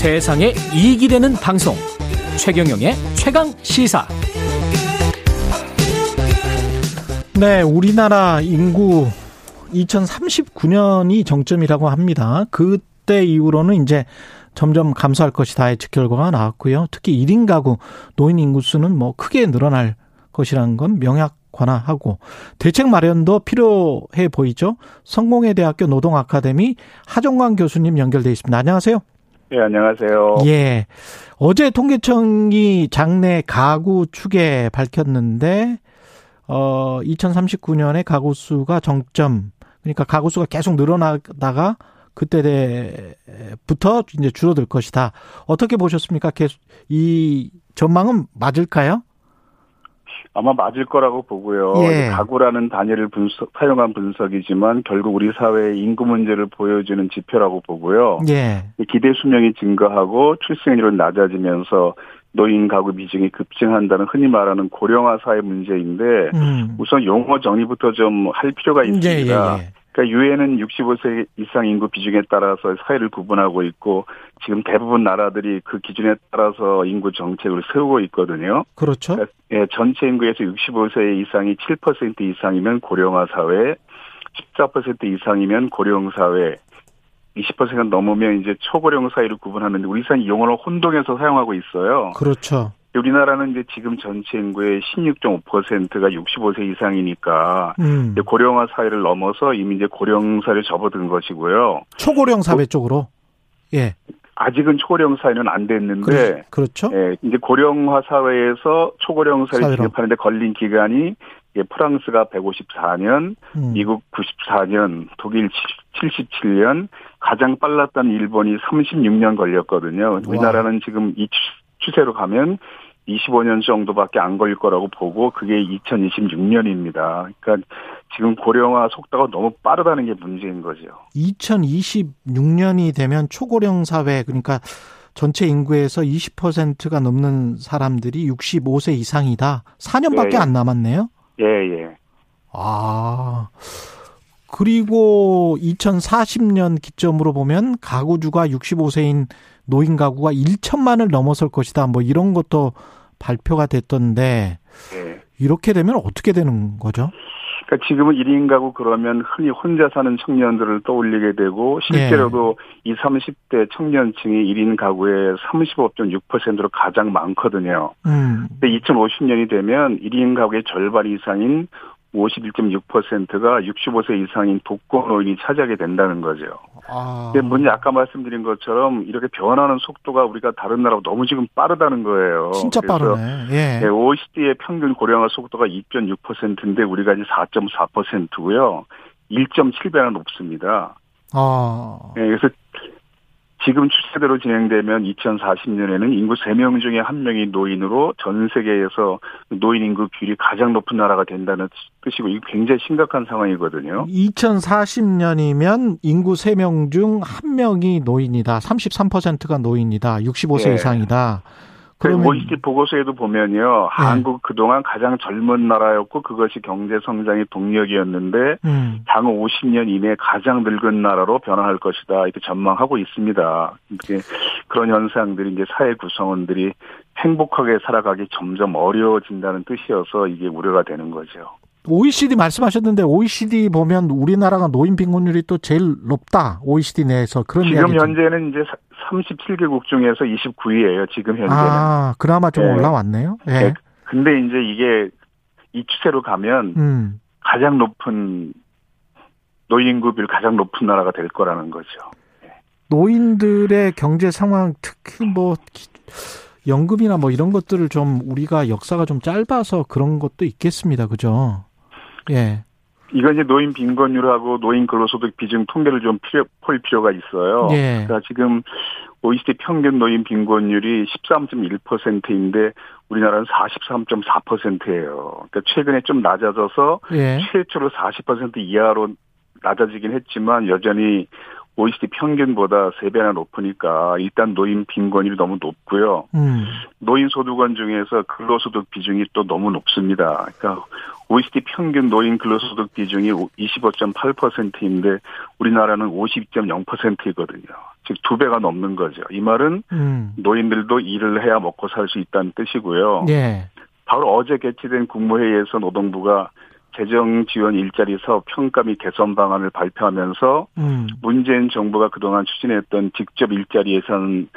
세상에 이익이 되는 방송 최경영의 최강 시사 네, 우리나라 인구 2039년이 정점이라고 합니다. 그때 이후로는 이제 점점 감소할 것이다 예측 결과가 나왔고요. 특히 1인 가구 노인 인구 수는 뭐 크게 늘어날 것이라는 건 명약 관화하고 대책 마련도 필요해 보이죠. 성공회 대학교 노동 아카데미 하정광 교수님 연결돼 있습니다. 안녕하세요. 네, 안녕하세요. 예. 어제 통계청이 장내 가구 추계 밝혔는데 어 2039년에 가구 수가 정점 그러니까 가구 수가 계속 늘어나다가 그때부터 이제 줄어들 것이다. 어떻게 보셨습니까? 계속 이 전망은 맞을까요? 아마 맞을 거라고 보고요. 예. 가구라는 단위를 분석, 사용한 분석이지만 결국 우리 사회의 인구 문제를 보여주는 지표라고 보고요. 예. 기대 수명이 증가하고 출생률은 낮아지면서 노인 가구 비중이 급증한다는 흔히 말하는 고령화 사회 문제인데 음. 우선 용어 정리부터 좀 할 필요가 있습니다. 예, 예, 예. 그러니까 유엔은 65세 이상 인구 비중에 따라서 사회를 구분하고 있고 지금 대부분 나라들이 그 기준에 따라서 인구 정책을 세우고 있거든요. 그렇죠. 그러니까 예, 전체 인구에서 65세 이상이 7% 이상이면 고령화 사회, 14% 이상이면 고령 사회, 20%가 넘으면 이제 초고령 사회를 구분하는데 우리 사회 용어를 혼동해서 사용하고 있어요. 그렇죠. 우리나라는 이제 지금 전체 인구의 16.5%가 65세 이상이니까 음. 고령화 사회를 넘어서 이미 이제 고령 사회를 접어든 것이고요. 초고령 사회 쪽으로. 예. 아직은 초고령 사회는 안 됐는데 그렇, 죠 예, 이제 고령화 사회에서 초고령 사회 사회로. 진입하는데 걸린 기간이 예, 프랑스가 154년, 음. 미국 94년, 독일 77년, 가장 빨랐던 일본이 36년 걸렸거든요. 우리나라는 지금 이 추- 추세로 가면 25년 정도밖에 안 걸릴 거라고 보고 그게 2026년입니다. 그러니까 지금 고령화 속도가 너무 빠르다는 게 문제인 거죠. 2026년이 되면 초고령 사회 그러니까 전체 인구에서 20%가 넘는 사람들이 65세 이상이다. 4년밖에 네. 안 남았네요. 예, 예. 아. 그리고 2040년 기점으로 보면 가구주가 65세인 노인 가구가 1천만을 넘어설 것이다. 뭐 이런 것도 발표가 됐던데 예. 이렇게 되면 어떻게 되는 거죠? 그러니까 지금은 1인 가구 그러면 흔히 혼자 사는 청년들을 떠올리게 되고 실제로도 이 30대 청년층이 1인 가구의 35.6%로 가장 많거든요. 음. 근데 2050년이 되면 1인 가구의 절반 이상인 51.6%가 65세 이상인 독거 노인이 차지하게 된다는 거죠. 아. 근데 문제 아까 말씀드린 것처럼 이렇게 변하는 속도가 우리가 다른 나라보다 너무 지금 빠르다는 거예요. 진짜 빠르네. 예. 네, OECD의 평균 고령화 속도가 2.6%인데 우리가 이제 4.4%고요. 1.7배나 높습니다. 아. 네, 그래서 지금 추세대로 진행되면 2040년에는 인구 3명 중에 1명이 노인으로 전 세계에서 노인 인구 비율이 가장 높은 나라가 된다는 뜻이고 이게 굉장히 심각한 상황이거든요. 2040년이면 인구 3명 중 1명이 노인이다. 33%가 노인이다. 65세 네. 이상이다. 그러면 OECD 보고서에도 보면요. 한국 그동안 가장 젊은 나라였고 그것이 경제 성장의 동력이었는데 음. 향후 50년 이내에 가장 늙은 나라로 변화할 것이다. 이렇게 전망하고 있습니다. 이게 그런 현상들이 이제 사회 구성원들이 행복하게 살아가기 점점 어려워진다는 뜻이어서 이게 우려가 되는 거죠. OECD 말씀하셨는데 OECD 보면 우리나라가 노인 빈곤율이 또 제일 높다. OECD 내에서 그런 지금 현재는 이제 37개국 중에서 29위예요. 지금 현재는. 아, 그나마 좀 네. 올라왔네요. 예. 네. 근데 이제 이게 이 추세로 가면 음. 가장 높은 노인 인구비율 가장 높은 나라가 될 거라는 거죠. 노인들의 경제 상황 특히 뭐 기- 연금이나 뭐 이런 것들을 좀 우리가 역사가 좀 짧아서 그런 것도 있겠습니다. 그죠? 예. 이건 이제 노인 빈곤율하고 노인 근로소득 비중 통계를 좀 필요, 볼 필요가 있어요. 예. 그러니까 지금 OECD 평균 노인 빈곤율이 13.1%인데 우리나라는 43.4%예요. 그러니까 최근에 좀 낮아져서 예. 최초로 40% 이하로 낮아지긴 했지만 여전히 OECD 평균보다 3배나 높으니까 일단 노인 빈곤율이 너무 높고요. 음. 노인 소득원 중에서 근로소득 비중이 또 너무 높습니다. 그러니까 OECD 평균 노인 근로소득 비중이 25.8%인데 우리나라는 50.0%이거든요. 즉 두 배가 넘는 거죠. 이 말은 음. 노인들도 일을 해야 먹고 살 수 있다는 뜻이고요. 예. 바로 어제 개최된 국무회의에서 노동부가 재정 지원 일자리 사업 평가 및 개선 방안을 발표하면서 음. 문재인 정부가 그동안 추진했던 직접 일자리 예산을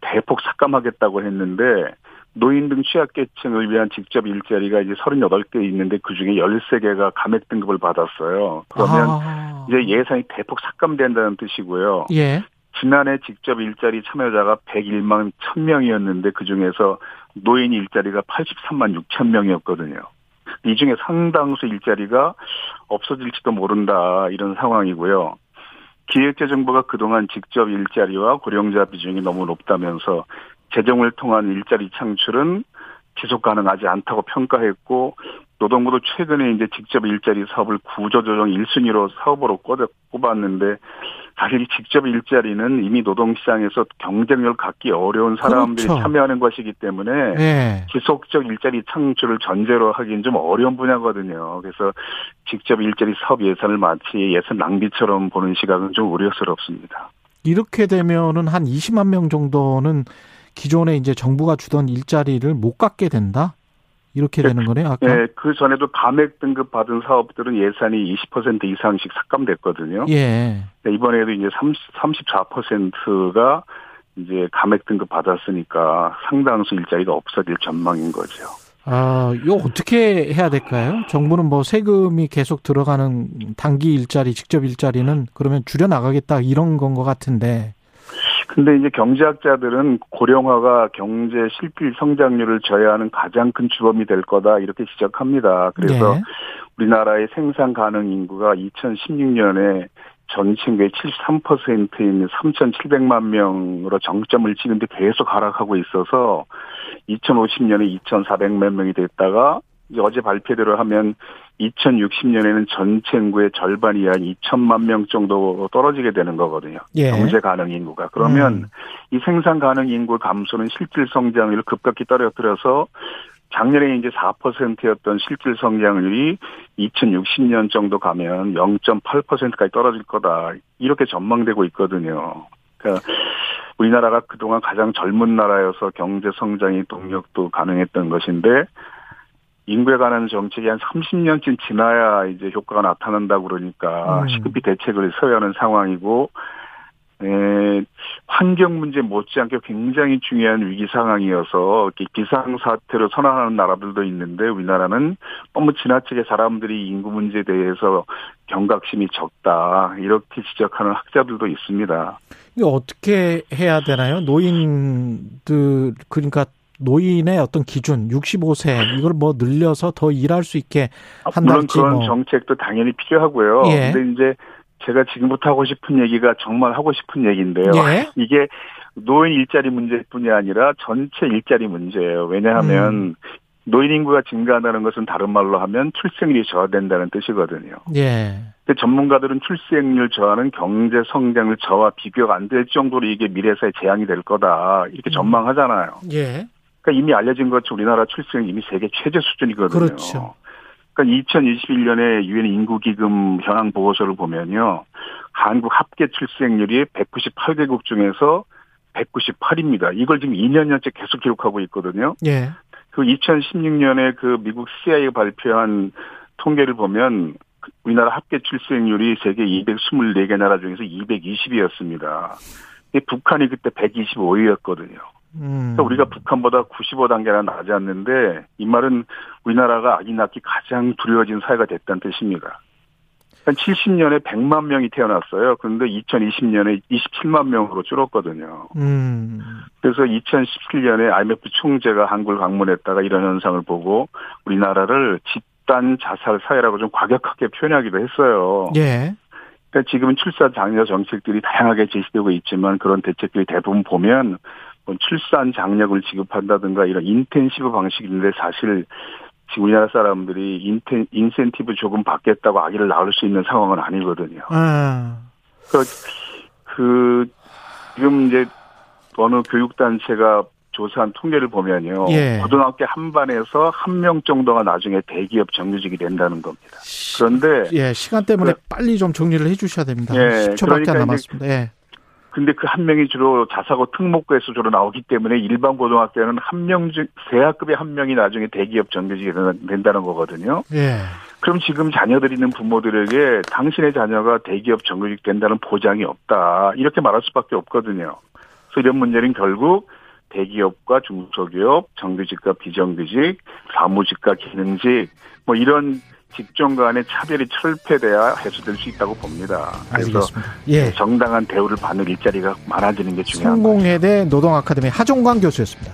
대폭 삭감하겠다고 했는데 노인 등 취약계층을 위한 직접 일자리가 이제 38개 있는데 그 중에 13개가 감액 등급을 받았어요. 그러면 아. 이제 예산이 대폭 삭감된다는 뜻이고요. 예. 지난해 직접 일자리 참여자가 101만 1000명이었는데 그 중에서 노인 일자리가 83만 6천 명이었거든요. 이 중에 상당수 일자리가 없어질지도 모른다 이런 상황이고요. 기획재정부가 그동안 직접 일자리와 고령자 비중이 너무 높다면서 재정을 통한 일자리 창출은 지속 가능하지 않다고 평가했고 노동부도 최근에 이제 직접 일자리 사업을 구조조정 1순위로 사업으로 꼽았는데 사실 직접 일자리는 이미 노동시장에서 경쟁력 갖기 어려운 사람들이 그렇죠. 참여하는 것이기 때문에 네. 지속적 일자리 창출을 전제로 하기는 좀 어려운 분야거든요. 그래서 직접 일자리 사업 예산을 마치 예산 낭비처럼 보는 시각은 좀 우려스럽습니다. 이렇게 되면은 한 20만 명 정도는 기존에 이제 정부가 주던 일자리를 못 갖게 된다? 이렇게 되는 거네요. 아까. 네, 그 전에도 감액 등급 받은 사업들은 예산이 20% 이상씩 삭감됐거든요. 예. 네, 이번에도 이제 30, 34%가 이제 감액 등급 받았으니까 상당수 일자리가 없어질 전망인 거죠. 아, 이거 어떻게 해야 될까요? 정부는 뭐 세금이 계속 들어가는 단기 일자리, 직접 일자리는 그러면 줄여 나가겠다 이런 건 것 같은데 근데 이제 경제학자들은 고령화가 경제 실질 성장률을 저해하는 가장 큰 주범이 될 거다 이렇게 지적합니다. 그래서 네. 우리나라의 생산 가능 인구가 2016년에 전체 인구의 73%인 3,700만 명으로 정점을 치는데 계속 하락하고 있어서 2050년에 2,400만 명이 됐다가 이제 어제 발표대로 하면 2060년에는 전체 인구의 절반 이하 2천만 명 정도로 떨어지게 되는 거거든요. 예. 경제 가능 인구가. 그러면 음. 이 생산 가능 인구 감소는 실질 성장률을 급격히 떨어뜨려서 작년에 이제 4%였던 실질 성장률이 2060년 정도 가면 0.8%까지 떨어질 거다. 이렇게 전망되고 있거든요. 그러니까 우리나라가 그동안 가장 젊은 나라여서 경제 성장이 동력도 가능했던 것인데 인구에 관한 정책이 한 30년쯤 지나야 이제 효과가 나타난다 그러니까 음. 시급히 대책을 서야 하는 상황이고 에, 환경 문제 못지않게 굉장히 중요한 위기 상황이어서 비상 사태로 선언하는 나라들도 있는데 우리나라는 너무 지나치게 사람들이 인구 문제에 대해서 경각심이 적다 이렇게 지적하는 학자들도 있습니다. 이거 어떻게 해야 되나요? 노인들 그러니까 노인의 어떤 기준 65세 이걸 뭐 늘려서 더 일할 수 있게 한다든지 물론 그런 뭐. 정책도 당연히 필요하고요. 예. 근데 이제 제가 지금부터 하고 싶은 얘기가 정말 하고 싶은 얘기인데요. 예. 이게 노인 일자리 문제뿐이 아니라 전체 일자리 문제예요. 왜냐하면 음. 노인 인구가 증가한다는 것은 다른 말로 하면 출생률이 저하된다는 뜻이거든요. 예. 근데 전문가들은 출생률 저하는 경제 성장률 저하 비교가 안 될 정도로 이게 미래사에 재앙이 될 거다 이렇게 음. 전망하잖아요. 예. 그러니까 이미 알려진 것처럼 우리나라 출생 이미 세계 최저 수준이거든요. 그렇죠. 그러니까 2021년에 유엔 인구기금 현황 보고서를 보면요. 한국 합계 출생률이 198개국 중에서 198입니다. 이걸 지금 2년년째 계속 기록하고 있거든요. 예. 그 2016년에 그 미국 CIA가 발표한 통계를 보면 우리나라 합계 출생률이 세계 224개 나라 중에서 220이었습니다. 북한이 그때 125위였거든요. 음. 그러니까 우리가 북한보다 95 단계나 낮았는데 이 말은 우리나라가 아기 낳기 가장 두려워진 사회가 됐다는 뜻입니다. 한 70년에 100만 명이 태어났어요. 그런데 2020년에 27만 명으로 줄었거든요. 음. 그래서 2017년에 IMF 총재가 한국을 방문했다가 이런 현상을 보고 우리나라를 집단 자살 사회라고 좀 과격하게 표현하기도 했어요. 예. 그러니까 지금은 출산 장려 정책들이 다양하게 제시되고 있지만 그런 대책들이 대부분 보면 뭐 출산 장려을 지급한다든가 이런 인텐시브 방식인데 사실 지금 우리나라 사람들이 인텐, 인센티브 조금 받겠다고 아기를 낳을 수 있는 상황은 아니거든요. 음. 그, 그 지금 이제 어느 교육단체가 조사한 통계를 보면요. 예. 고등학교 한 반에서 한 명 정도가 나중에 대기업 정규직이 된다는 겁니다. 그런데 예, 시간 때문에 빨리 좀 정리를 해 주셔야 됩니다. 예, 10초밖에 그러니까 안 남았습니다. 예. 근데 그 한 명이 주로 자사고 특목고에서 주로 나오기 때문에 일반 고등학교는 한 명 중, 세 학급의 한 명이 나중에 대기업 정규직이 된다는 거거든요. 예. 그럼 지금 자녀들이 있는 부모들에게 당신의 자녀가 대기업 정규직 된다는 보장이 없다. 이렇게 말할 수밖에 없거든요. 그래서 이런 문제는 결국 대기업과 중소기업, 정규직과 비정규직, 사무직과 기능직, 뭐 이런 직종 간의 차별이 철폐돼야 해소될 수 있다고 봅니다. 그래서 알겠습니다. 예. 정당한 대우를 받는 일자리가 많아지는 게 거죠. 성공회대 노동아카데미 하종광 교수였습니다.